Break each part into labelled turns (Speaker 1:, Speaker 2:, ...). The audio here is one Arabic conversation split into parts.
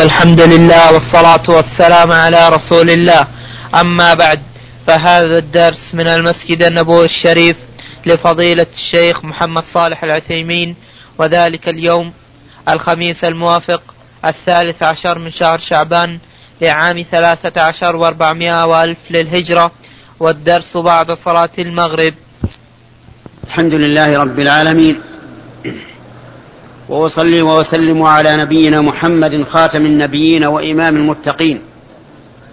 Speaker 1: والحمد لله والصلاة والسلام على رسول الله. أما بعد فهذا الدرس من المسجد النبوي الشريف لفضيلة الشيخ محمد صالح العثيمين وذلك اليوم الخميس الموافق الثالث عشر من شهر شعبان لعام ثلاثة عشر وأربعمائة وألف للهجرة والدرس بعد صلاة المغرب.
Speaker 2: الحمد لله رب العالمين. وأصلي وأسلم على نبينا محمد خاتم النبيين وإمام المتقين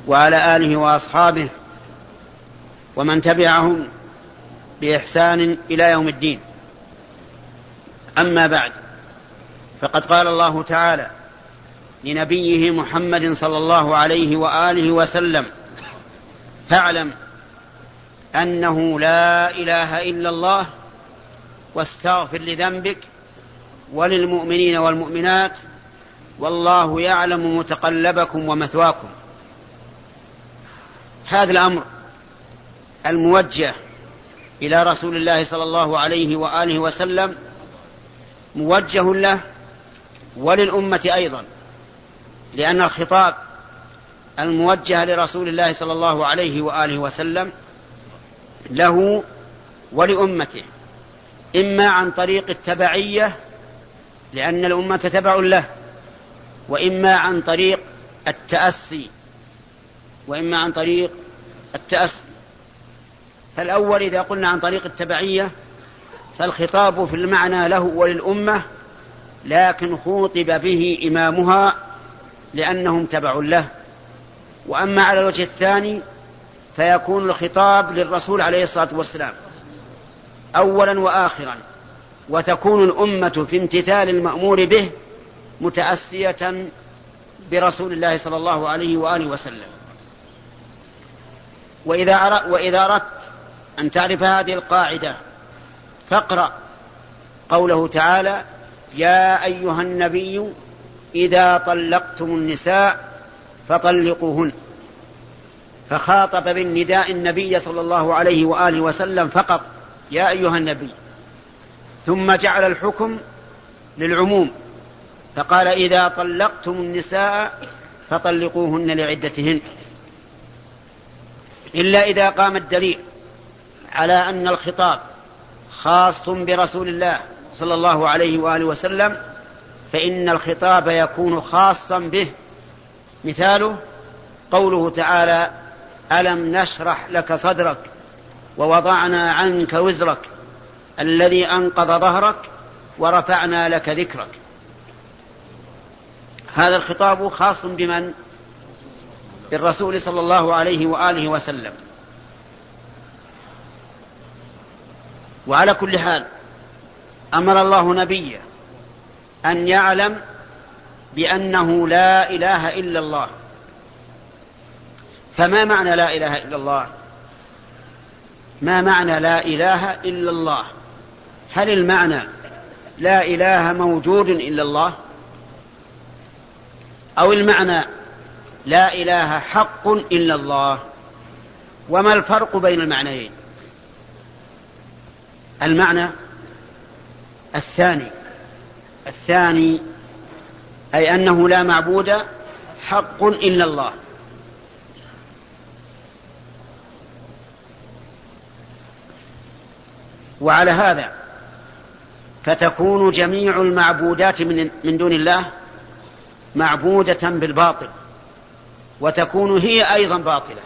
Speaker 2: وعلى آله وأصحابه ومن تبعهم بإحسان إلى يوم الدين. أما بعد فقد قال الله تعالى لنبيه محمد صلى الله عليه وآله وسلم فاعلم أنه لا إله إلا الله واستغفر لذنبك وللمؤمنين والمؤمنات والله يعلم متقلبكم ومثواكم. هذا الأمر الموجه إلى رسول الله صلى الله عليه وآله وسلم موجه له وللأمة أيضا لأن الخطاب الموجه لرسول الله صلى الله عليه وآله وسلم له ولأمته إما عن طريق التبعية لأن الأمة تبع له وإما عن طريق التأسي وإما عن طريق التأسي. فالأول إذا قلنا عن طريق التبعية فالخطاب في المعنى له وللأمة لكن خوطب به إمامها لأنهم تبع له. وأما على الوجه الثاني فيكون الخطاب للرسول عليه الصلاة والسلام أولا وآخرا. وتكون الأمة في امتثال المأمور به متأسية برسول الله صلى الله عليه وآله وسلم. وإذا وإذا أردت أن تعرف هذه القاعدة فاقرأ قوله تعالى يا أيها النبي إذا طلقتم النساء فطلقوهن. فخاطب بالنداء النبي صلى الله عليه وآله وسلم فقط يا أيها النبي ثم جعل الحكم للعموم فقال إذا طلقتم النساء فطلقوهن لعدتهن. إلا إذا قام الدليل على أن الخطاب خاص برسول الله صلى الله عليه وآله وسلم فإن الخطاب يكون خاصا به. مثاله قوله تعالى ألم نشرح لك صدرك ووضعنا عنك وزرك الذي أنقض ظهرك ورفعنا لك ذكرك. هذا الخطاب خاص بمن؟ بالرسول صلى الله عليه وآله وسلم. وعلى كل حال أمر الله نبيه أن يعلم بأنه لا إله إلا الله. فما معنى لا إله إلا الله؟ ما معنى لا إله إلا الله؟ هل المعنى لا إله موجود إلا الله؟ أو المعنى لا إله حق إلا الله؟ وما الفرق بين المعنيين؟ المعنى الثاني الثاني أي أنه لا معبود حق إلا الله. وعلى هذا فتكون جميع المعبودات من, من دون الله معبودة بالباطل وتكون هي أيضا باطلة.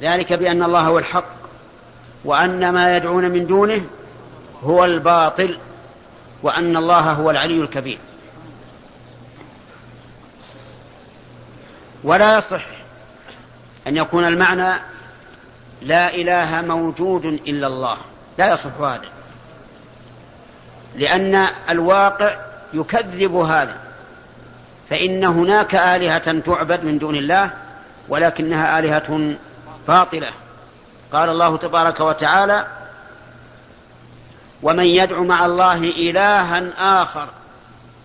Speaker 2: ذلك بأن الله هو الحق وأن ما يدعون من دونه هو الباطل وأن الله هو العلي الكبير. ولا يصح أن يكون المعنى لا إله موجود إلا الله. لا يصح هذا. لأن الواقع يكذب هذا. فإن هناك آلهة تعبد من دون الله ولكنها آلهة باطلة. قال الله تبارك وتعالى ومن يدعو مع الله إلها آخر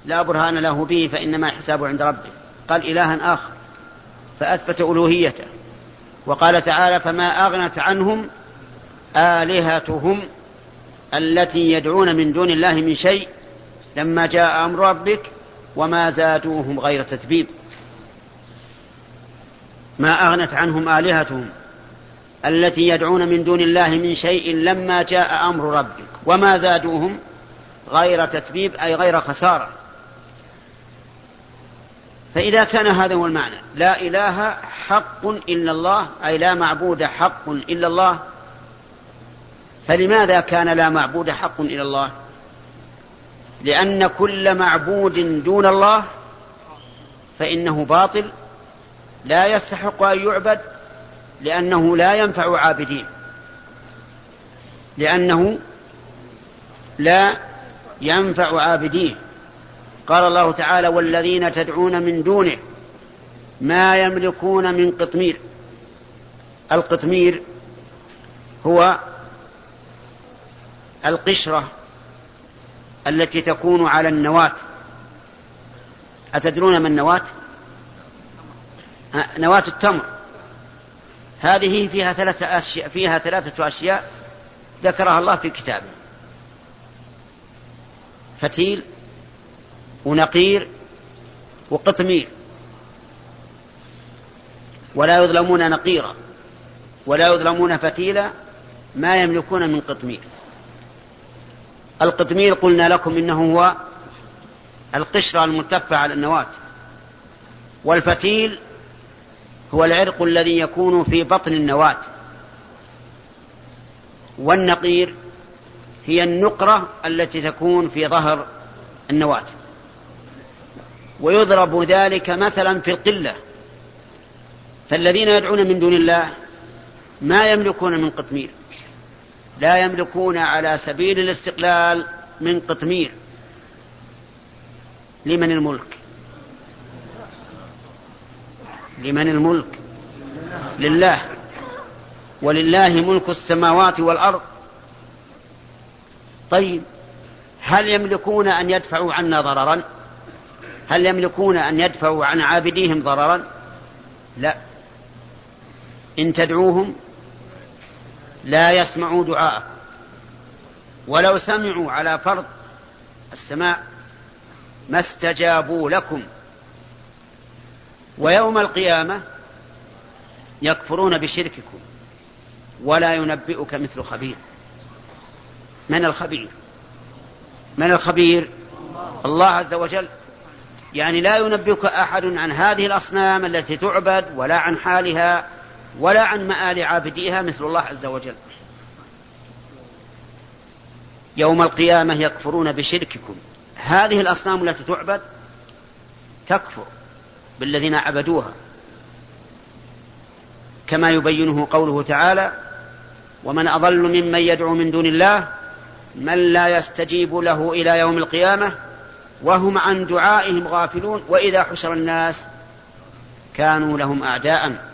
Speaker 2: لا برهان له به فإنما حسابه عند ربه. قال إلها آخر. فأثبت ألوهيته. وقال تعالى فما أغنت عنهم آلهتهم التي يدعون من دون الله من شيء لما جاء أمر ربك وما زادوهم غير تتبيب. ما أغنت عنهم آلهتهم التي يدعون من دون الله من شيء لما جاء أمر ربك وما زادوهم غير تتبيب أي غير خسارة. فإذا كان هذا هو المعنى. لا إله حق إلا الله أي لا معبود حق إلا الله فلماذا كان لا معبود حق إلا الله؟ لأن كل معبود دون الله فإنه باطل لا يستحق أن يعبد لأنه لا ينفع عابدين لأنه لا ينفع عابديه قال الله تعالى والذين تدعون من دونه ما يملكون من قطمير. القطمير هو القشرة التي تكون على النواة. أتدرون ما النواة؟ نواة التمر. هذه فيها ثلاثة أشياء فيها ثلاثة أشياء ذكرها الله في كتابه. فتيل ونقير وقطمير. ولا يظلمون نقيرا ولا يظلمون فتيلا ما يملكون من قطمير. القطمير قلنا لكم إنه هو القشرة الملتفة على النواة. والفتيل هو العرق الذي يكون في بطن النواة. والنقير هي النقرة التي تكون في ظهر النواة. ويضرب ذلك مثلا في القلة. فالذين يدعون من دون الله ما يملكون من قطمير. لا يملكون على سبيل الاستقلال من قطمير. لمن الملك؟ لمن الملك؟ لله. ولله ملك السماوات والأرض. طيب هل يملكون أن يدفعوا عنا ضررا؟ هل يملكون أن يدفعوا عن عابديهم ضررا؟ لا. إن تدعوهم لا يسمعوا دعاءكم. ولو سمعوا على فرض السماع ما استجابوا لكم. ويوم القيامة يكفرون بشرككم ولا ينبئك مثل خبير. من الخبير؟ من الخبير؟ الله عز وجل. يعني لا ينبئك أحد عن هذه الأصنام التي تعبد ولا عن حالها. ولا عن مآل عابديها مثل الله عز وجل. يوم القيامة يكفرون بشرككم. هذه الأصنام التي تعبد تكفر بالذين عبدوها. كما يبينه قوله تعالى ومن أضل ممن يدعو من دون الله من لا يستجيب له إلى يوم القيامة وهم عن دعائهم غافلون وإذا حشر الناس كانوا لهم أعداء.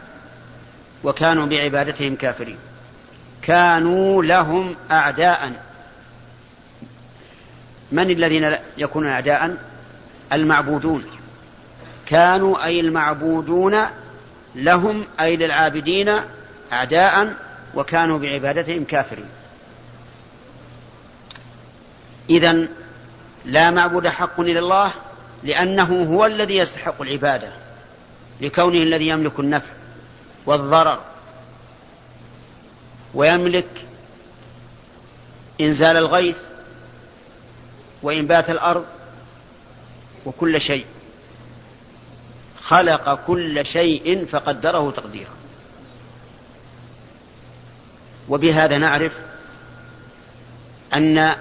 Speaker 2: وكانوا بعبادتهم كافرين. كانوا لهم أعداء. من الذين يكونون أعداء؟ المعبودون. كانوا أي المعبودون لهم أي للعابدين أعداء وكانوا بعبادتهم كافرين. إذا لا معبود حق إلا الله لأنه هو الذي يستحق العبادة لكونه الذي يملك النفع. والضرر. ويملك إنزال الغيث وإنبات الأرض وكل شيء. خلق كل شيء فقدره تقديرا. وبهذا نعرف أن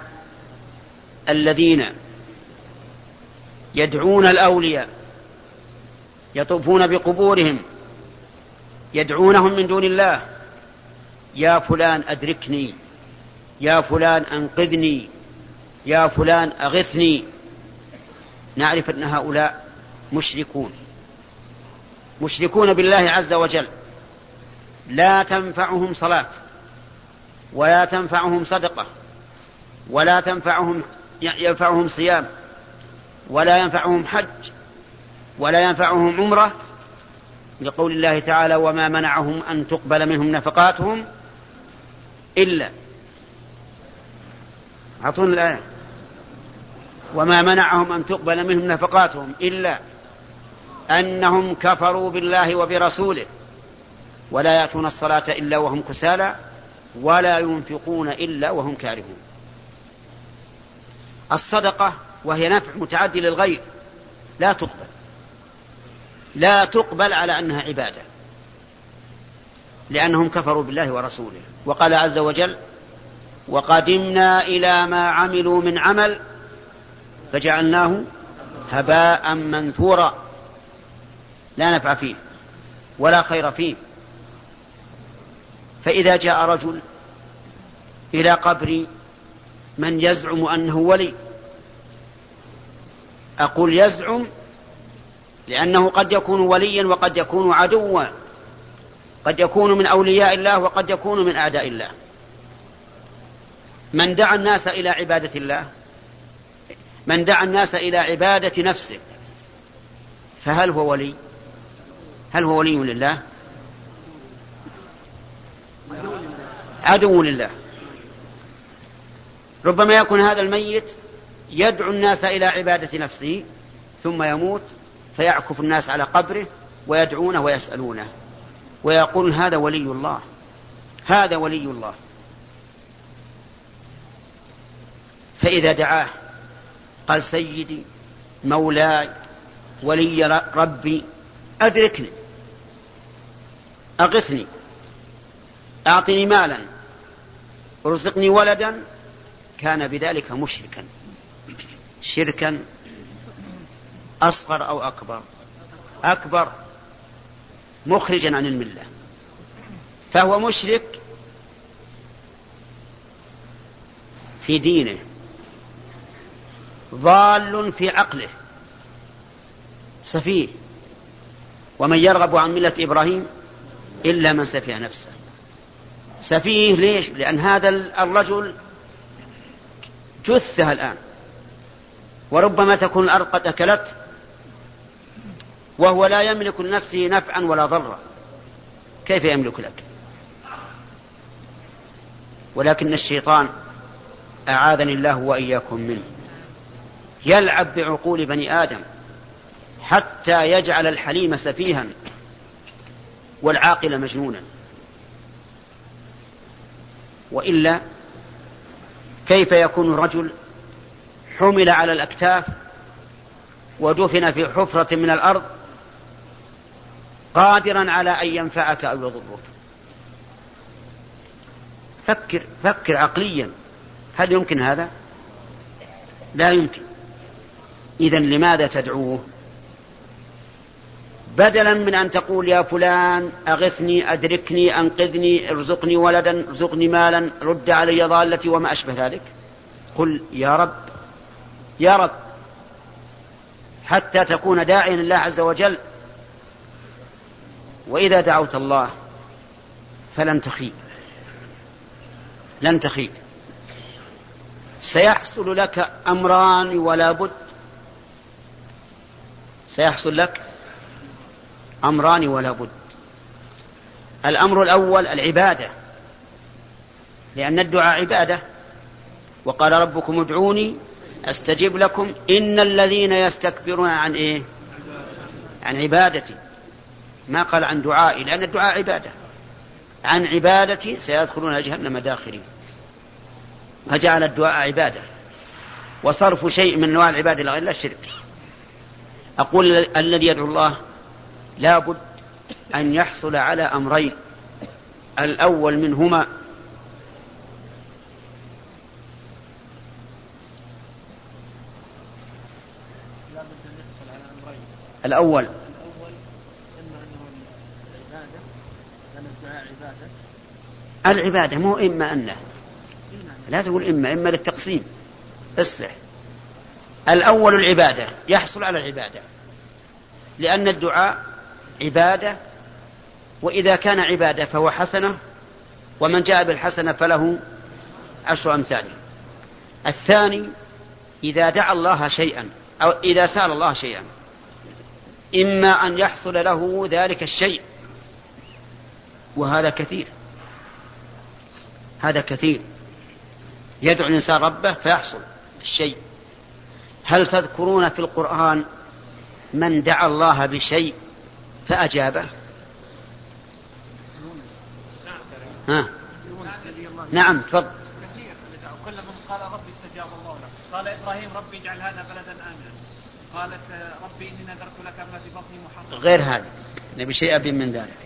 Speaker 2: الذين يدعون الأولياء يطوفون بقبورهم يدعونهم من دون الله. يا فلان أدركني. يا فلان أنقذني. يا فلان أغثني. نعرف أن هؤلاء مشركون. مشركون بالله عز وجل. لا تنفعهم صلاة ولا تنفعهم صدقة ولا تنفعهم ينفعهم صيام ولا ينفعهم حج ولا ينفعهم عمرة لقول الله تعالى وما منعهم أن تقبل منهم نفقاتهم إلا أعطونا الآية. وما منعهم أن تقبل منهم نفقاتهم إلا أنهم كفروا بالله وبرسوله ولا يأتون الصلاة إلا وهم كسالى ولا ينفقون إلا وهم كارهون. الصدقة وهي نفع متعدي للغير لا تقبل. لا تقبل على أنها عبادة. لأنهم كفروا بالله ورسوله. وقال عز وجل وقدمنا إلى ما عملوا من عمل فجعلناه هباء منثورا. لا نفع فيه ولا خير فيه. فإذا جاء رجل إلى قبر من يزعم أنه ولي أقول يزعم لأنه قد يكون وليا وقد يكون عدوا. قد يكون من أولياء الله وقد يكون من أعداء الله. من دعا الناس إلى عبادة الله من دعا الناس إلى عبادة نفسه فهل هو ولي؟ هل هو ولي لله؟ عدو لله. ربما يكون هذا الميت يدعو الناس إلى عبادة نفسه ثم يموت فيعكف الناس على قبره ويدعونه ويسألونه. ويقول هذا ولي الله. هذا ولي الله. فإذا دعاه قال سيدي مولاي ولي ربي أدركني. أغثني. أعطني مالا. أرزقني ولدا. كان بذلك مشركا. شركا أصغر أو أكبر. أكبر مخرجا عن الملة. فهو مشرك في دينه. ضال في عقله. سفيه. ومن يرغب عن ملة إبراهيم إلا من سفي نفسه. سفيه ليش؟ لأن هذا الرجل جثه الآن. وربما تكون الأرض قد أكلته. وهو لا يملك لنفسه نفعا ولا ضرا. كيف يملك لك؟ ولكن الشيطان أعاذني الله وإياكم منه. يلعب بعقول بني آدم حتى يجعل الحليم سفيها والعاقل مجنونا. وإلا كيف يكون رجل حمل على الأكتاف ودفن في حفرة من الأرض قادرا على أن ينفعك أو يضرك. فكر فكر عقليا. هل يمكن هذا؟ لا يمكن. اذا لماذا تدعوه؟ بدلا من أن تقول يا فلان أغثني أدركني أنقذني ارزقني ولدا ارزقني مالا رد علي ضالتي وما أشبه ذلك. قل يا رب يا رب. حتى تكون داعيا لله عز وجل وإذا دعوت الله فلن تخيب. لن تخيب. سيحصل لك أمران ولا بد. سيحصل لك أمران ولا بد. الأمر الأول العبادة. لأن الدعاء عبادة. وقال ربكم ادعوني أستجب لكم إن الذين يستكبرون عن إيه؟ عن عبادتي. ما قال عن دعائي لأن الدعاء عبادة. عن عبادتي سيدخلون جهنم داخرين فجعل الدعاء عبادة. وصرف شيء من انواع العبادة إلى غير الله شرك أقول الذي يدعو الله لا بد أن يحصل على أمرين. الأول منهما. الأول الأول إما أنه العبادة لأن الدعاء عبادة العبادة مو إما أنه. لا تقول إما إما للتقسيم. اصلح الأول العبادة يحصل على العبادة. لأن الدعاء عبادة وإذا كان عبادة فهو حسنة ومن جاء بالحسنة فله عشر أمثاله الثاني إذا دعا الله شيئا أو إذا سأل الله شيئا إما أن يحصل له ذلك الشيء. وهذا كثير. هذا كثير. يدعو الإنسان ربه فيحصل الشيء. هل تذكرون في القرآن من دعا الله بشيء فأجابه؟ ها؟ نعم تفضل.
Speaker 3: كل من قال ربي استجاب الله له قال إبراهيم ربي اجعل هذا بلدا آمنا. قالت ربي إني نذرت لك ما في بطني محرم.
Speaker 2: غير هذا. نبي شيء ابين من ذلك.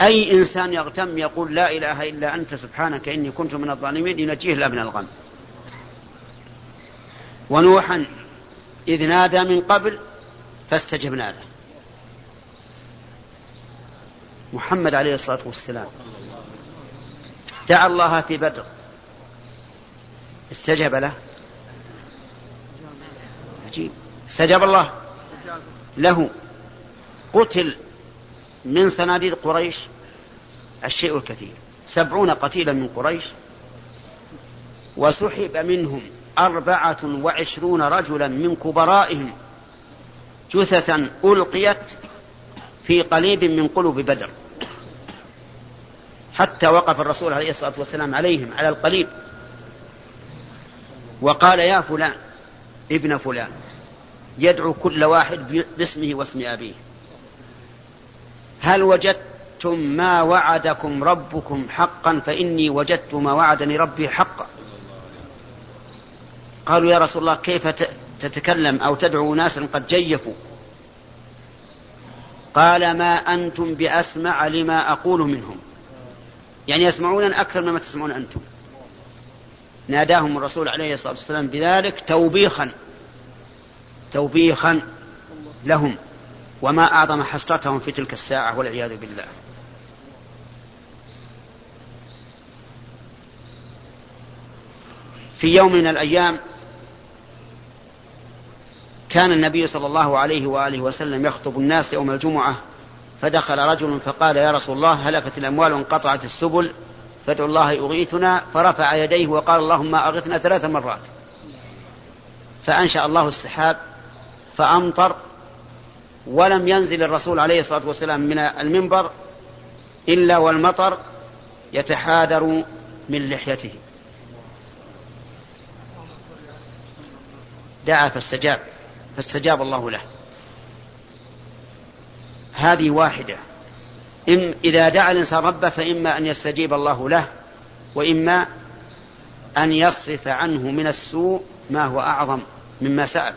Speaker 2: أي إنسان يغتم يقول لا إله إلا أنت سبحانك إني كنت من الظالمين ينجيه الله من الغم. ونوحا إذ نادى من قبل فاستجبنا له. محمد عليه الصلاة والسلام. دعا الله في بدر. استجاب له. عجيب. استجاب الله له. قتل. من صناديد قريش الشيء الكثير. سبعون قتيلا من قريش. وسحب منهم أربعة وعشرون رجلا من كبرائهم. جثثا ألقيت في قليب من قلوب بدر. حتى وقف الرسول عليه الصلاة والسلام عليهم على القليب. وقال يا فلان ابن فلان يدعو كل واحد باسمه واسم أبيه. هل وجدتم ما وعدكم ربكم حقا فإني وجدت ما وعدني ربي حقا؟ قالوا يا رسول الله كيف تتكلم أو تدعو ناسا قد جيفوا؟ قال ما أنتم بأسمع لما أقول منهم. يعني يسمعون أكثر مما تسمعون أنتم. ناداهم الرسول عليه الصلاة والسلام بذلك توبيخا توبيخا لهم. وما أعظم حسرتهم في تلك الساعة والعياذ بالله. في يوم من الأيام كان النبي صلى الله عليه وآله وسلم يخطب الناس يوم الجمعة فدخل رجل فقال يا رسول الله هلكت الأموال وانقطعت السبل فادعو الله يغيثنا. فرفع يديه وقال اللهم أغثنا ثلاث مرات. فأنشأ الله السحاب فأمطر ولم ينزل الرسول عليه الصلاة والسلام من المنبر إلا والمطر يتحادر من لحيته. دعا فاستجاب فاستجاب الله له. هذه واحدة. إم إذا دعا الإنسان ربه فإما أن يستجيب الله له وإما أن يصرف عنه من السوء ما هو أعظم مما سأل.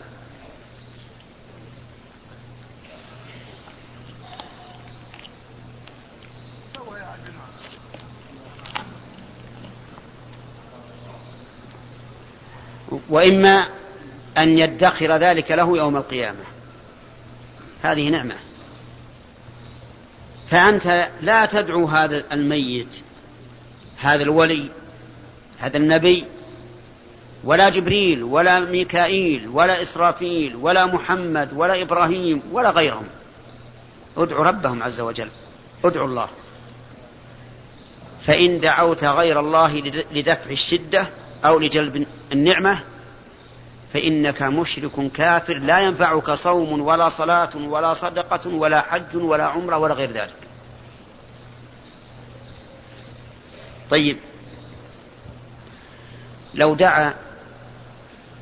Speaker 2: وإما أن يدخر ذلك له يوم القيامة. هذه نعمة. فأنت لا تدعو هذا الميت هذا الولي هذا النبي ولا جبريل ولا ميكائيل ولا إسرافيل ولا محمد ولا إبراهيم ولا غيرهم. ادعوا ربهم عز وجل. ادعوا الله. فإن دعوت غير الله لدفع الشدة أو لجلب النعمة فإنك مشرك كافر لا ينفعك صوم ولا صلاة ولا صدقة ولا حج ولا عمرة ولا غير ذلك. طيب. لو دعا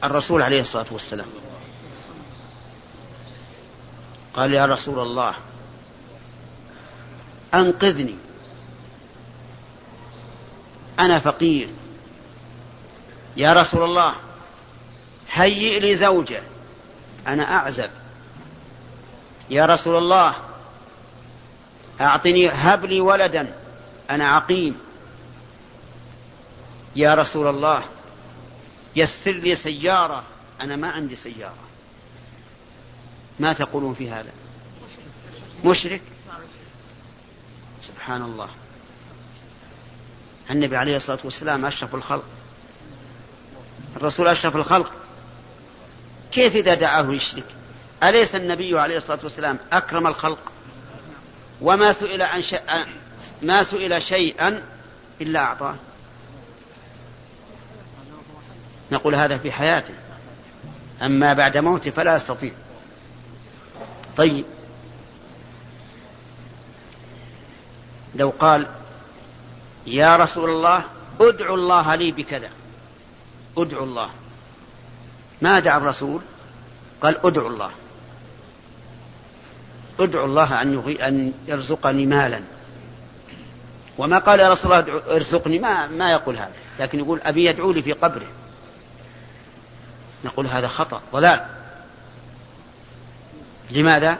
Speaker 2: الرسول عليه الصلاة والسلام قال يا رسول الله أنقذني أنا فقير يا رسول الله هيئ لي زوجة أنا أعزب. يا رسول الله أعطني هب لي ولدا أنا عقيم. يا رسول الله يسر لي سيارة أنا ما عندي سيارة. ما تقولون في هذا؟ مشرك؟ سبحان الله. النبي عليه الصلاة والسلام أشرف الخلق. الرسول أشرف الخلق. كيف إذا دعاه يشرك؟ أليس النبي عليه الصلاة والسلام أكرم الخلق؟ وما سئل عن, ما سئل شيئا إلا أعطاه. نقول هذا في حياته أما بعد موته فلا يستطيع طيب. لو قال يا رسول الله ادعو الله لي بكذا. ادعو الله. ما دعا الرسول؟ قال ادعو الله. ادعو الله أن, أن يرزقني مالا. وما قال يا رسول الله ارزقني ما, ما يقول هذا. لكن يقول أبي يدعو لي في قبره. نقول هذا خطأ ضلال. لماذا؟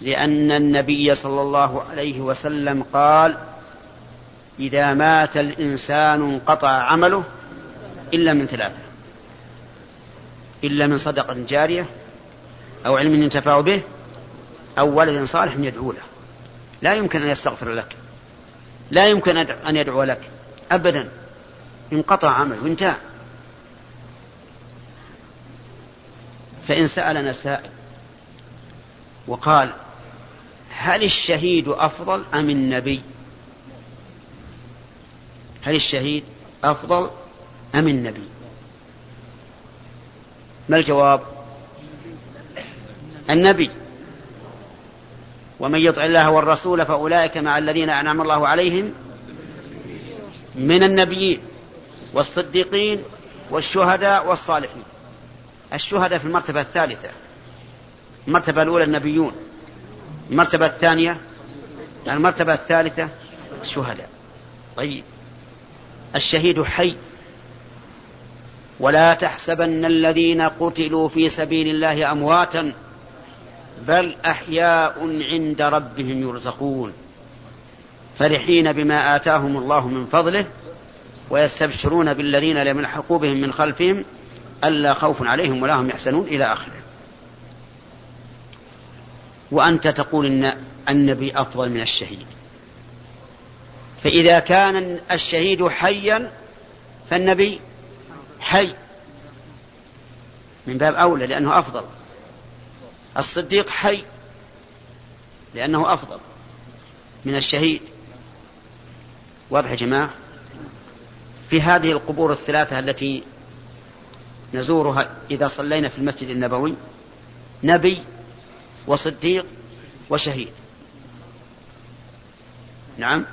Speaker 2: لأن النبي صلى الله عليه وسلم قال إذا مات الإنسان انقطع عمله إلا من ثلاثة. إلا من صدقة جارية أو علم ينتفع به أو ولد صالح يدعو له. لا يمكن أن يستغفر لك. لا يمكن أن يدعو لك. أبدا. انقطع عمله وانتهى فإن سألنا سائل وقال هل الشهيد أفضل أم النبي؟ هل الشهيد أفضل أم النبي؟ ما الجواب؟ النبي. ومن يطع الله والرسول فأولئك مع الذين أنعم الله عليهم من النبيين والصديقين والشهداء والصالحين. الشهداء في المرتبة الثالثة. المرتبة الأولى النبيون. المرتبة الثانية المرتبة الثالثة الشهداء. طيب. الشهيد حي. ولا تحسبن الذين قتلوا في سبيل الله أمواتا بل أحياء عند ربهم يرزقون. فرحين بما آتاهم الله من فضله ويستبشرون بالذين لم يلحقوا بهم من خلفهم ألا خوف عليهم ولا هم يحزنون إلى آخره. وأنت تقول إن النبي أفضل من الشهيد. فإذا كان الشهيد حيا فالنبي حي من باب أولى لأنه أفضل. الصديق حي لأنه أفضل من الشهيد. واضح يا جماعة؟ في هذه القبور الثلاثة التي نزورها إذا صلينا في المسجد النبوي نبي وصديق وشهيد. نعم؟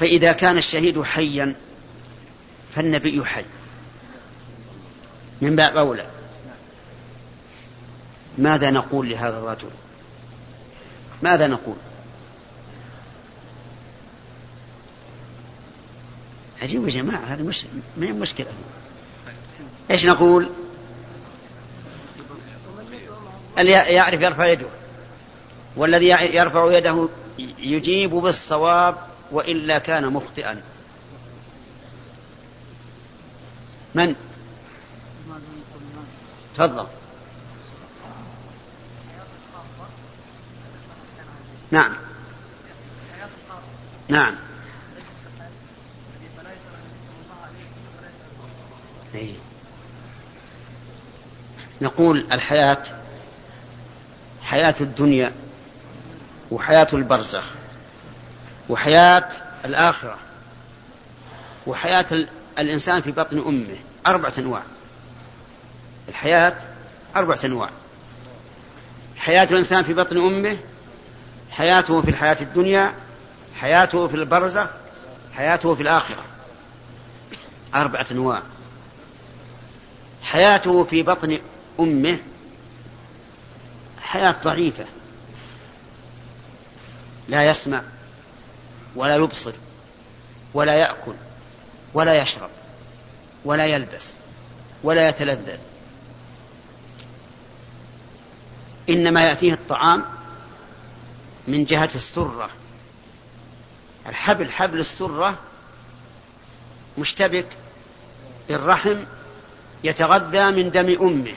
Speaker 2: فإذا كان الشهيد حيا فالنبي حي. من باب أولى. ماذا نقول لهذا الرجل؟ ماذا نقول؟ عجيب يا جماعة هذه مش ما هي مشكلة. إيش نقول؟ اللي يعرف يرفع يده والذي يرفع يده يجيب بالصواب وإلا كان مخطئا. من؟ تفضل. نعم. نعم. إيه. نقول الحياة حياة الدنيا وحياة البرزخ. وحياة الآخرة وحياة الإنسان في بطن أمه أربعة أنواع. الحياة أربعة أنواع. حياة الإنسان في بطن أمه حياته في الحياة الدنيا حياته في البرزخ حياته في الآخرة. أربعة أنواع. حياته في بطن أمه حياة ضعيفة. لا يسمع ولا يبصر ولا يأكل ولا يشرب ولا يلبس ولا يتلذذ. إنما يأتيه الطعام من جهة السرة. الحبل حبل السرة مشتبك بالرحم يتغذى من دم أمه.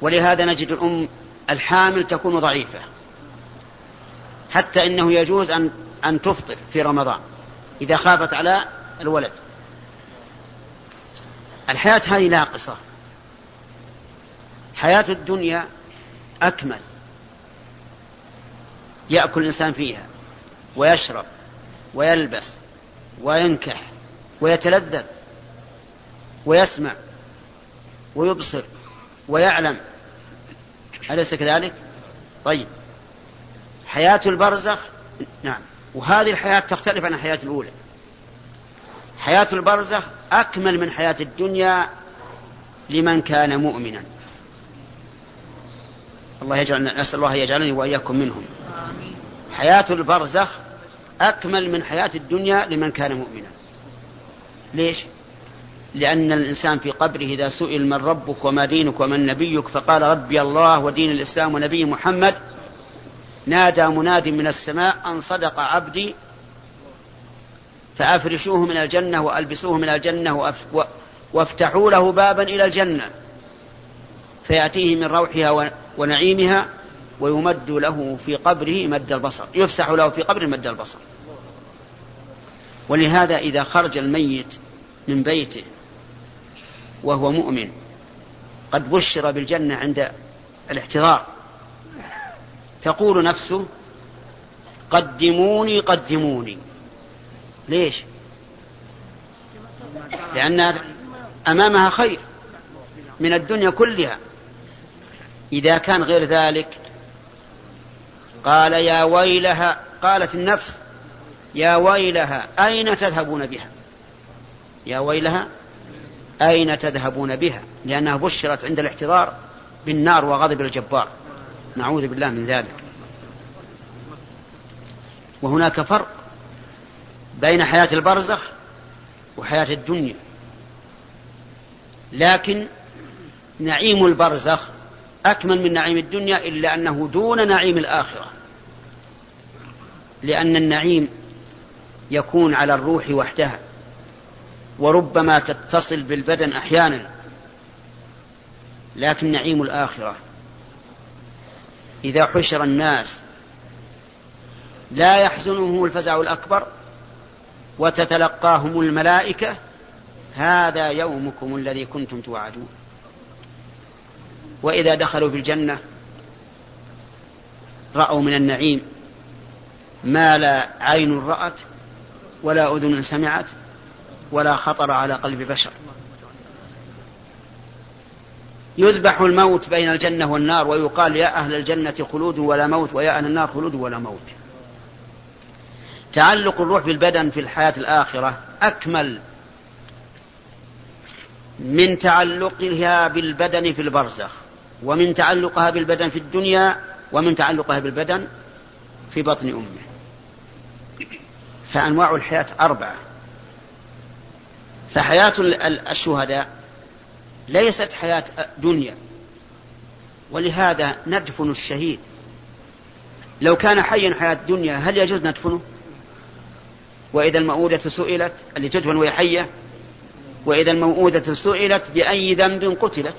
Speaker 2: ولهذا نجد الأم الحامل تكون ضعيفة. حتى إنه يجوز أن أن تفطر في رمضان إذا خافت على الولد. الحياة هذه ناقصة. حياة الدنيا أكمل. يأكل الإنسان فيها ويشرب ويلبس وينكح ويتلذذ ويسمع ويبصر ويعلم. أليس كذلك؟ طيب. حياة البرزخ نعم. وهذه الحياة تختلف عن الحياة الأولى. حياة البرزخ أكمل من حياة الدنيا لمن كان مؤمنا. الله يجعل نسأل الله يجعلني وإياكم منهم. حياة البرزخ أكمل من حياة الدنيا لمن كان مؤمنا. ليش؟ لأن الإنسان في قبره إذا سئل من ربك وما دينك ومن نبيك فقال ربي الله ودين الإسلام ونبي محمد نادى مناد من السماء أن صدق عبدي فأفرشوه من الجنة وألبسوه من الجنة وافتحوا له بابا إلى الجنة. فيأتيه من روحها ونعيمها ويمد له في قبره مد البصر. يفسح له في قبره مد البصر. ولهذا إذا خرج الميت من بيته وهو مؤمن قد بشر بالجنة عند الاحتضار. تقول نفسه قدموني قدموني. ليش؟ لأن أمامها خير من الدنيا كلها. إذا كان غير ذلك قال يا ويلها قالت النفس يا ويلها أين تذهبون بها؟ يا ويلها أين تذهبون بها؟ لأنها بشرت عند الاحتضار بالنار وغضب الجبار. نعوذ بالله من ذلك. وهناك فرق بين حياة البرزخ وحياة الدنيا. لكن نعيم البرزخ أكمل من نعيم الدنيا إلا أنه دون نعيم الآخرة. لأن النعيم يكون على الروح وحدها. وربما تتصل بالبدن أحيانا لكن نعيم الآخرة. إذا حشر الناس. لا يحزنهم الفزع الأكبر وتتلقاهم الملائكة. هذا يومكم الذي كنتم توعدون. وإذا دخلوا في الجنة رأوا من النعيم ما لا عين رأت ولا أذن سمعت ولا خطر على قلب بشر. يذبح الموت بين الجنة والنار ويقال يا أهل الجنة خلود ولا موت ويا أهل النار خلود ولا موت. تعلق الروح بالبدن في الحياة الآخرة أكمل من تعلقها بالبدن في البرزخ ومن تعلقها بالبدن في الدنيا ومن تعلقها بالبدن في بطن أمه. فأنواع الحياة أربعة. فحياة الشهداء ليست حياة دنيا. ولهذا ندفن الشهيد. لو كان حيا حياة دنيا هل يجوز ندفنه؟ وإذا المؤودة سئلت اللي تدفن وهي حية وإذا الموءودة سئلت بأي ذنب قتلت.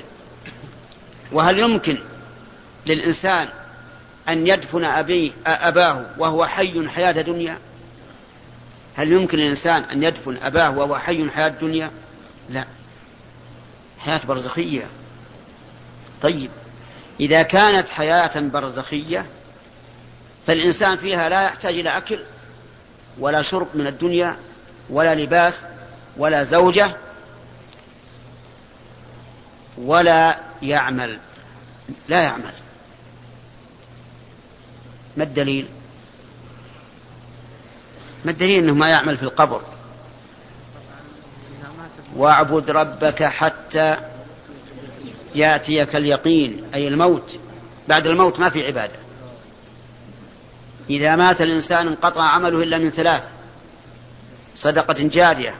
Speaker 2: وهل يمكن للإنسان أن يدفن أبي أباه وهو حي حياة دنيا؟ هل يمكن للإنسان أن يدفن أباه وهو حي حياة دنيا؟ لا. حياة برزخية. طيب إذا كانت حياة برزخية فالإنسان فيها لا يحتاج إلى أكل ولا شرب من الدنيا ولا لباس ولا زوجة ولا يعمل. لا يعمل. ما الدليل؟ ما الدليل إنه ما يعمل في القبر؟ واعبد ربك حتى ياتيك اليقين أي الموت. بعد الموت ما في عبادة. إذا مات الإنسان انقطع عمله إلا من ثلاث. صدقة جارية.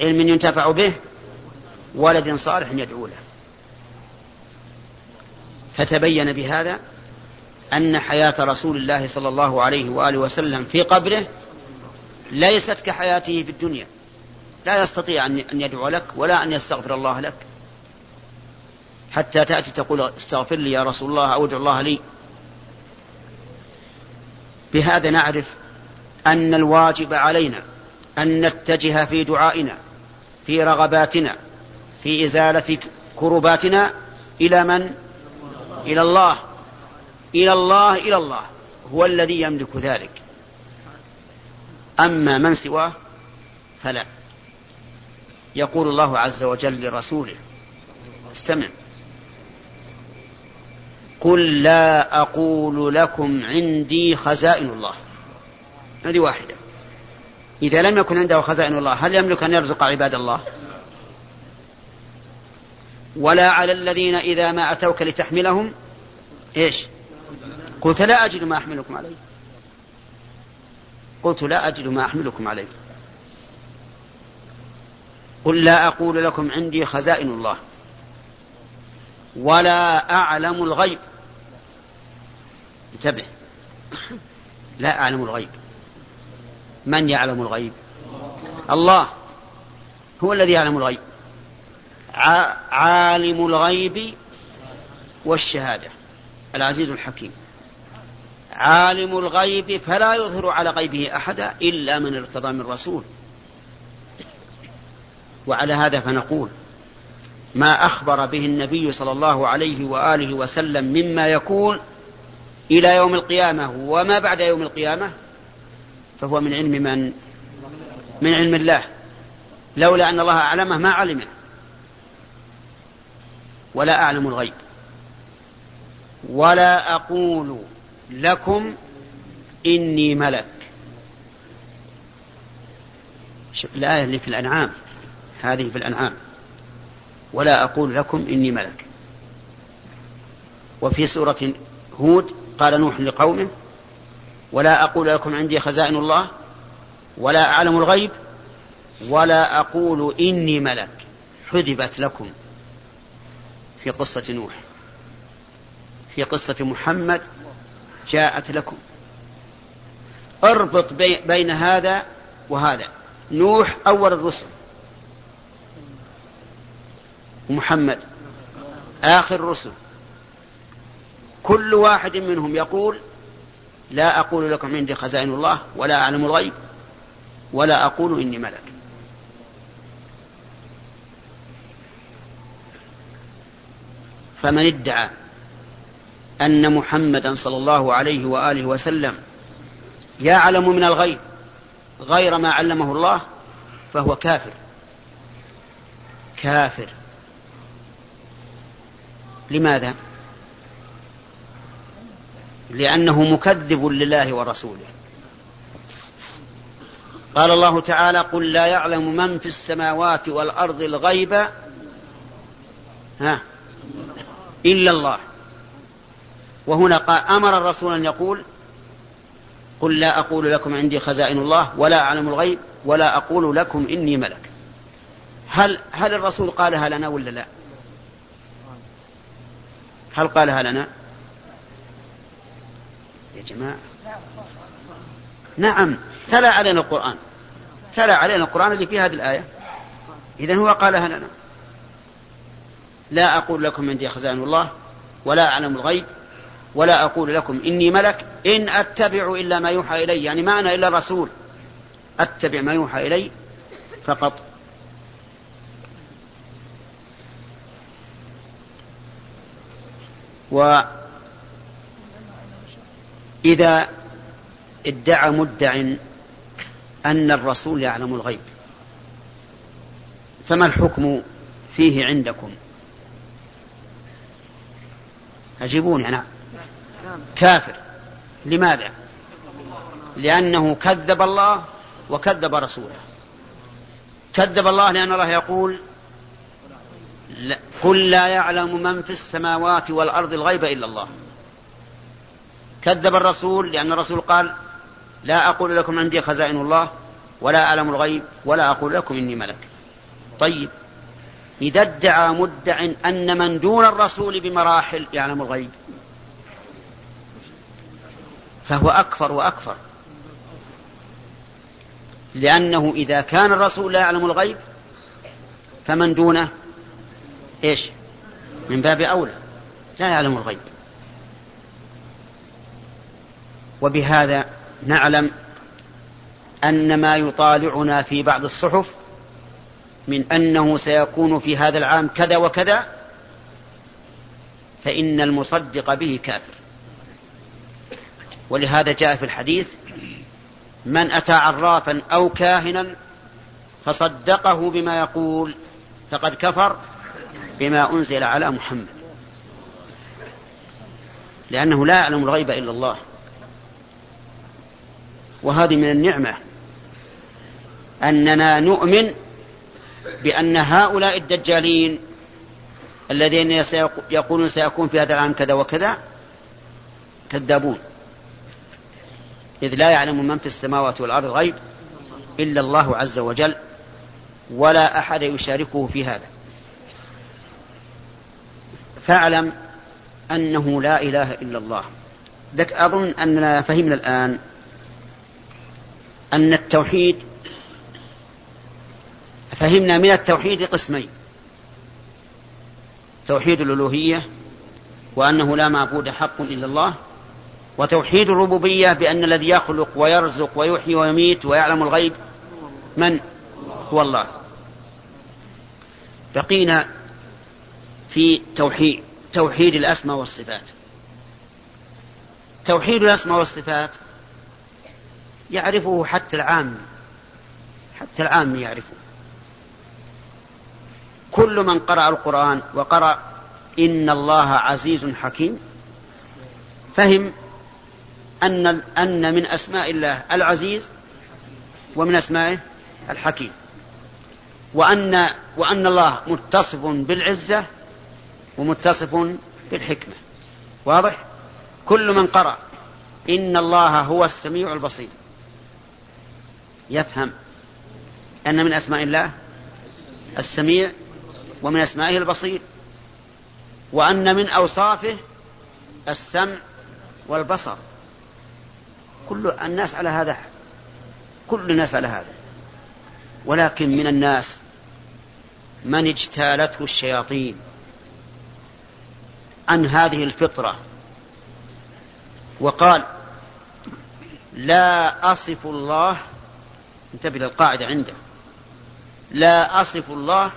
Speaker 2: علم ينتفع به ولد صالح يدعو له. فتبين بهذا أن حياة رسول الله صلى الله عليه وآله وسلم في قبره ليست كحياته في الدنيا. لا يستطيع أن يدعو لك ولا أن يستغفر الله لك. حتى تأتي تقول استغفر لي يا رسول الله أو ادعو الله لي. بهذا نعرف أن الواجب علينا أن نتجه في دعائنا في رغباتنا في إزالة كرباتنا إلى من؟ إلى الله. إلى الله إلى الله. هو الذي يملك ذلك. أما من سواه فلا. يقول الله عز وجل لرسوله. استمع. قل لا أقول لكم عندي خزائن الله. هذه واحدة. إذا لم يكن عنده خزائن الله هل يملك أن يرزق عباد الله؟ ولا على الذين إذا ما أتوك لتحملهم. إيش؟ قلت لا أجد ما أحملكم عليه. قلت لا أجد ما أحملكم عليه. قل لا أقول لكم عندي خزائن الله ولا أعلم الغيب. انتبه. لا أعلم الغيب. من يعلم الغيب؟ الله. هو الذي يعلم الغيب. عالم الغيب والشهادة. العزيز الحكيم. عالم الغيب فلا يظهر على غيبه أحدا إلا من ارتضى من رسول. وعلى هذا فنقول ما أخبر به النبي صلى الله عليه وآله وسلم مما يكون إلى يوم القيامة وما بعد يوم القيامة فهو من علم من؟ من علم الله. لولا أن الله أعلمه ما علمه. ولا أعلم الغيب. ولا أقول لكم إني ملك. الآية اللي في الأنعام. هذه في الأنعام. ولا أقول لكم إني ملك. وفي سورة هود قال نوح لقومه ولا أقول لكم عندي خزائن الله ولا أعلم الغيب ولا أقول إني ملك. حذبت لكم في قصة نوح. في قصة محمد جاءت لكم. أربط بين هذا وهذا. نوح أول الرسل. ومحمد. آخر الرسل كل واحد منهم يقول لا أقول لكم عندي خزائن الله ولا أعلم الغيب ولا أقول إني ملك. فمن ادعى أن محمدا صلى الله عليه وآله وسلم يعلم من الغيب غير ما علمه الله فهو كافر. كافر. لماذا؟ لأنه مكذب لله ورسوله. قال الله تعالى قل لا يعلم من في السماوات والأرض الغيب ها إلا الله. وهنا قال أمر الرسول أن يقول قل لا أقول لكم عندي خزائن الله ولا أعلم الغيب ولا أقول لكم إني ملك. هل هل الرسول قالها لنا ولا لا؟ هل قالها لنا؟ يا جماعة. نعم تلا علينا القرآن. تلا علينا القرآن اللي في هذه الآية. إذا هو قالها لنا. لا أقول لكم عندي خزائن الله ولا أعلم الغيب ولا أقول لكم إني ملك إن أتبع إلا ما يوحى إلي. يعني ما أنا إلا رسول. أتبع ما يوحى إلي فقط. وإذا ادعى مدع أن الرسول يعلم الغيب فما الحكم فيه عندكم؟ أجيبوني أنا. كافر. لماذا؟ لأنه كذب الله وكذب رسوله. كذب الله لأن الله يقول لا. قل لا يعلم من في السماوات والأرض الغيب إلا الله. كذب الرسول لأن الرسول قال لا أقول لكم عندي خزائن الله ولا أعلم الغيب ولا أقول لكم إني ملك. طيب. إذا ادعى مدع أن من دون الرسول بمراحل يعلم الغيب. فهو أكفر وأكفر. لأنه إذا كان الرسول لا يعلم الغيب فمن دونه إيش؟ من باب أولى. لا يعلم الغيب. وبهذا نعلم أن ما يطالعنا في بعض الصحف من أنه سيكون في هذا العام كذا وكذا فإن المصدق به كافر. ولهذا جاء في الحديث من أتى عرافا أو كاهنا فصدقه بما يقول فقد كفر بما أنزل على محمد. لأنه لا يعلم الغيب إلا الله. وهذه من النعمة أننا نؤمن بأن هؤلاء الدجالين الذين يقولون سيكون في هذا العام كذا وكذا كذابون. إذ لا يعلم من في السماوات والأرض غيب إلا الله عز وجل ولا أحد يشاركه في هذا. فاعلم أنه لا إله إلا الله. لك أظن أننا فهمنا الآن أن التوحيد فهمنا من التوحيد قسمين توحيد الألوهية وأنه لا معبود حق إلا الله وتوحيد الربوبية بأن الذي يخلق ويرزق ويحيي ويميت ويعلم الغيب من؟ هو الله. بقينا في توحيد توحيد الأسماء والصفات. توحيد الأسماء والصفات يعرفه حتى العام حتى العام يعرفه. كل من قرأ القرآن وقرأ إن الله عزيز حكيم فهم أن أن من أسماء الله العزيز ومن أسمائه الحكيم. وأن وأن الله متصف بالعزة ومتصف بالحكمة. واضح؟ كل من قرأ إن الله هو السميع البصير. يفهم أن من أسماء الله السميع ومن أسمائه البصير وأن من أوصافه السمع والبصر. كل الناس على هذا كل الناس على هذا. ولكن من الناس من اجتالته الشياطين. عن هذه الفطرة. وقال لا أصف الله انتبه للقاعدة عنده. لا أصف الله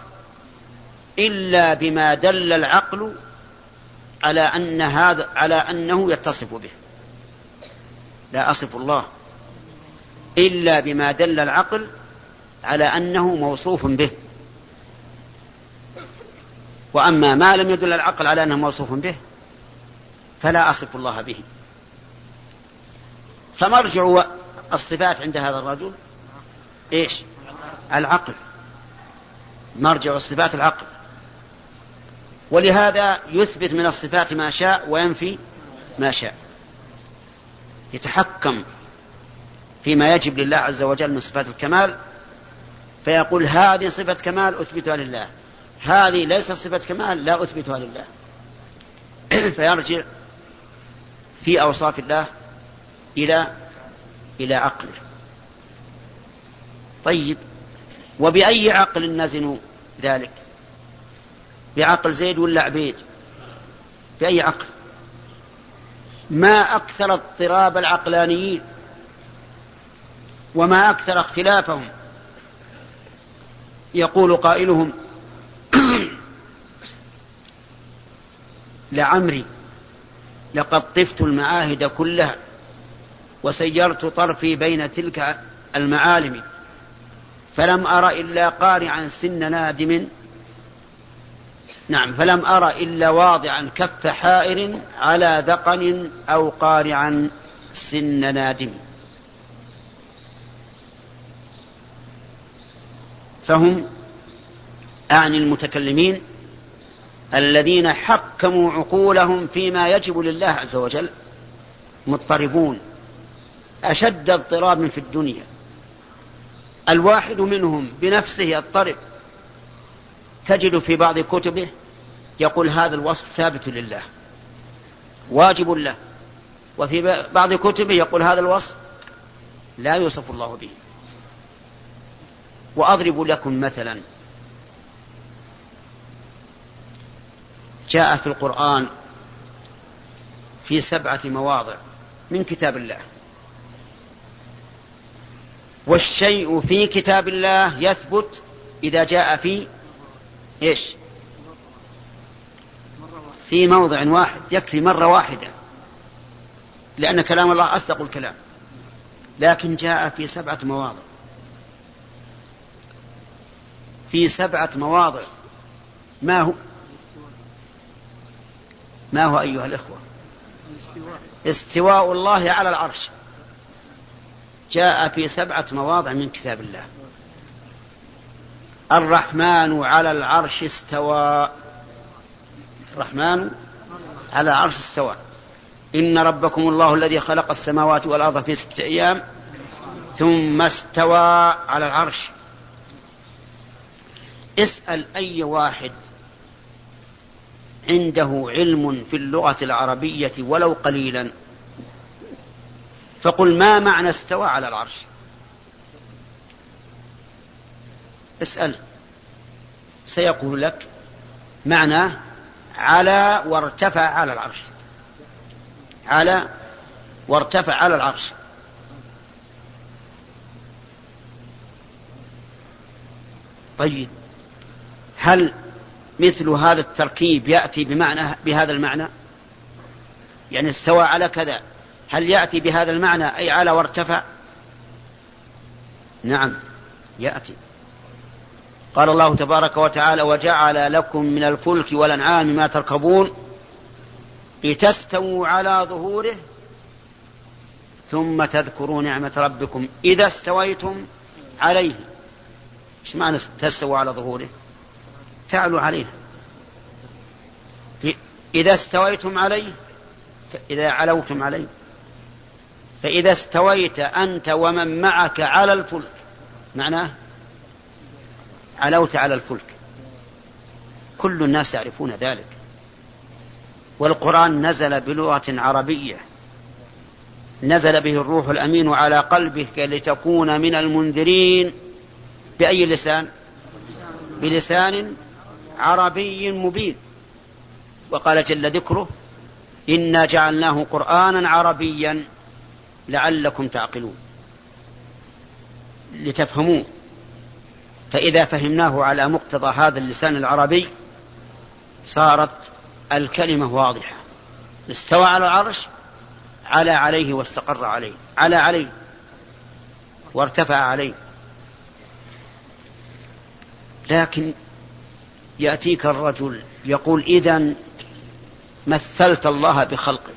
Speaker 2: إلا بما دل العقل على أن هذا على أنه يتصف به. لا أصف الله إلا بما دل العقل على أنه موصوف به. وأما ما لم يدل العقل على أنه موصوف به فلا أصف الله به. فمرجع الصفات عند هذا الرجل إيش؟ العقل. مرجع الصفات العقل. ولهذا يثبت من الصفات ما شاء وينفي ما شاء. يتحكم فيما يجب لله عز وجل من صفات الكمال فيقول هذه صفة كمال أثبتها لله. هذه ليست صفة كمال لا أثبتها لله. فيرجع في أوصاف الله إلى إلى عقله. طيب وبأي عقل نزن ذلك؟ بعقل زيد ولا عبيد؟ بأي عقل؟ ما أكثر اضطراب العقلانيين؟ وما أكثر اختلافهم؟ يقول قائلهم لعمري لقد طفت المعاهد كلها وسيرت طرفي بين تلك المعالم فلم أر إلا قارعا سن نادم نعم فلم أر إلا واضعا كف حائر على ذقن أو قارعا سن نادم. فهم أعني المتكلمين الذين حكموا عقولهم فيما يجب لله عز وجل. مضطربون. أشد اضطراب في الدنيا. الواحد منهم بنفسه يضطرب. تجد في بعض كتبه يقول هذا الوصف ثابت لله. واجب له. وفي بعض كتبه يقول هذا الوصف لا يوصف الله به. وأضرب لكم مثلا. جاء في القرآن في سبعة مواضع من كتاب الله. والشيء في كتاب الله يثبت إذا جاء في إيش؟ في موضع واحد يكفي مرة واحدة. لأن كلام الله أصدق الكلام. لكن جاء في سبعة مواضع. في سبعة مواضع. ما هو؟ ما هو أيها الإخوة؟ استواء الله على العرش. جاء في سبعة مواضع من كتاب الله. الرحمن على العرش استوى. الرحمن على العرش استوى. إن ربكم الله الذي خلق السماوات والأرض في ستة أيام ثم استوى على العرش. اسأل أي واحد عنده علم في اللغة العربية ولو قليلا. فقل ما معنى استوى على العرش؟ اسأل. سيقول لك معناه على وارتفع على العرش. على وارتفع على العرش. طيب. هل مثل هذا التركيب يأتي بمعنى بهذا المعنى؟ يعني استوى على كذا. هل يأتي بهذا المعنى أي على وارتفع؟ نعم يأتي. قال الله تبارك وتعالى وجعل لكم من الفلك والأنعام ما تركبون لتستووا على ظهوره ثم تذكروا نعمة ربكم إذا استويتم عليه. إيش معنى تستووا على ظهوره؟ تعلوا عليه. إذا استويتم عليه إذا علوتم عليه. فإذا استويت أنت ومن معك على الفلك معناه؟ علوت على الفلك. كل الناس يعرفون ذلك. والقرآن نزل بلغة عربية. نزل به الروح الأمين على قلبك لتكون من المنذرين. بأي لسان؟ بلسان عربي مبين. وقال جل ذكره إنا جعلناه قرآنا عربيا لعلكم تعقلون. لتفهموه. فإذا فهمناه على مقتضى هذا اللسان العربي صارت الكلمة واضحة. استوى على العرش على عليه واستقر عليه على عليه وارتفع عليه. لكن يأتيك الرجل يقول إذا مثلت الله بخلقه.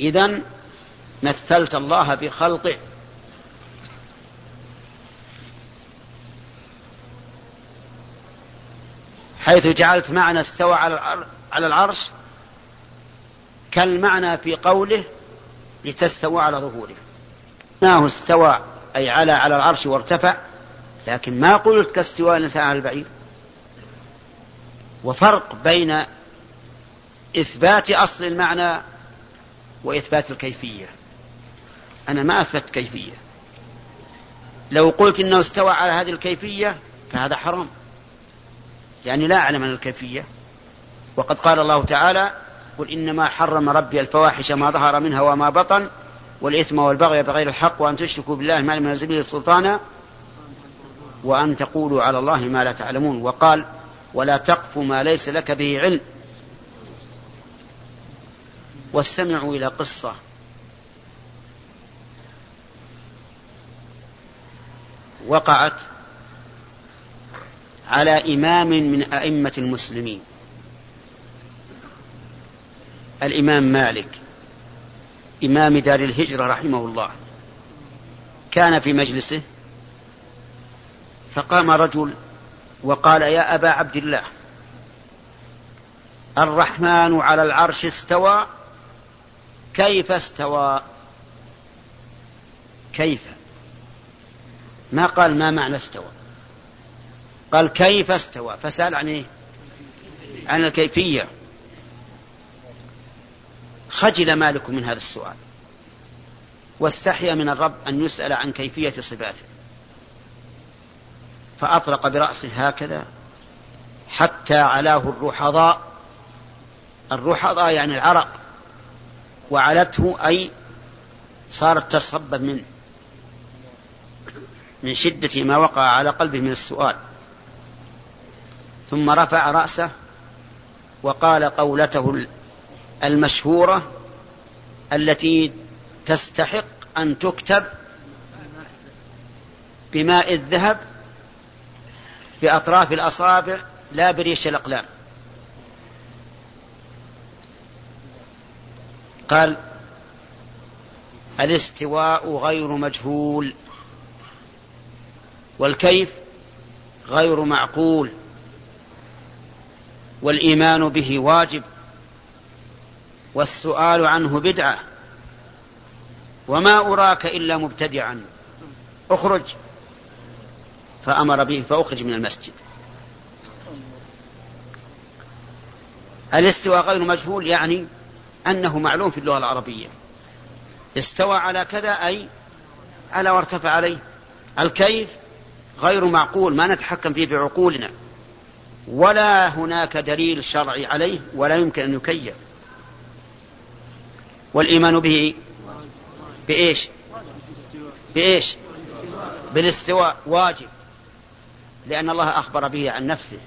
Speaker 2: إذا مثلت الله بخلقه. حيث جعلت معنى استوى على العرش كالمعنى في قوله لتستوى على ظهوره. معناه استوى؟ أي على على العرش وارتفع لكن ما قلت كاستواء الإنسان على البعير. وفرق بين إثبات أصل المعنى وإثبات الكيفية. أنا ما أثبت كيفية. لو قلت إنه استوى على هذه الكيفية فهذا حرام. يعني لا أعلم عن الكيفية. وقد قال الله تعالى قل إنما حرم ربي الفواحش ما ظهر منها وما بطن والإثم والبغي بغير الحق وأن تشركوا بالله ما لم ينزل به سلطانا وأن تقولوا على الله ما لا تعلمون. وقال ولا تقف ما ليس لك به علم. واستمعوا إلى قصة. وقعت على إمام من أئمة المسلمين. الإمام مالك إمام دار الهجرة رحمه الله. كان في مجلسه فقام رجل وقال يا أبا عبد الله الرحمن على العرش استوى كيف استوى؟ كيف؟ ما قال ما معنى استوى. قال كيف استوى؟ فسأل عن إيه؟ عن الكيفية. خجل مالك من هذا السؤال واستحيا من الرب أن يسأل عن كيفية صفاته. فأطلق برأسه هكذا حتى علاه الرحضاء. الرحضاء يعني العرق وعلته أي صارت تصبب من من شدة ما وقع على قلبه من السؤال. ثم رفع رأسه وقال قولته المشهورة التي تستحق أن تكتب بماء الذهب بأطراف الأصابع لا بريش الأقلام. قال الاستواء غير مجهول والكيف غير معقول والإيمان به واجب والسؤال عنه بدعة وما أراك إلا مبتدعا. اخرج. فأمر به فأخرج من المسجد. الاستواء غير مجهول يعني أنه معلوم في اللغة العربية. استوى على كذا أي على وارتفع عليه. الكيف غير معقول ما نتحكم فيه بعقولنا. ولا هناك دليل شرعي عليه ولا يمكن أن يكيف. والإيمان به بإيش؟ بإيش؟ بالاستواء. واجب. لأن الله أخبر به عن نفسه.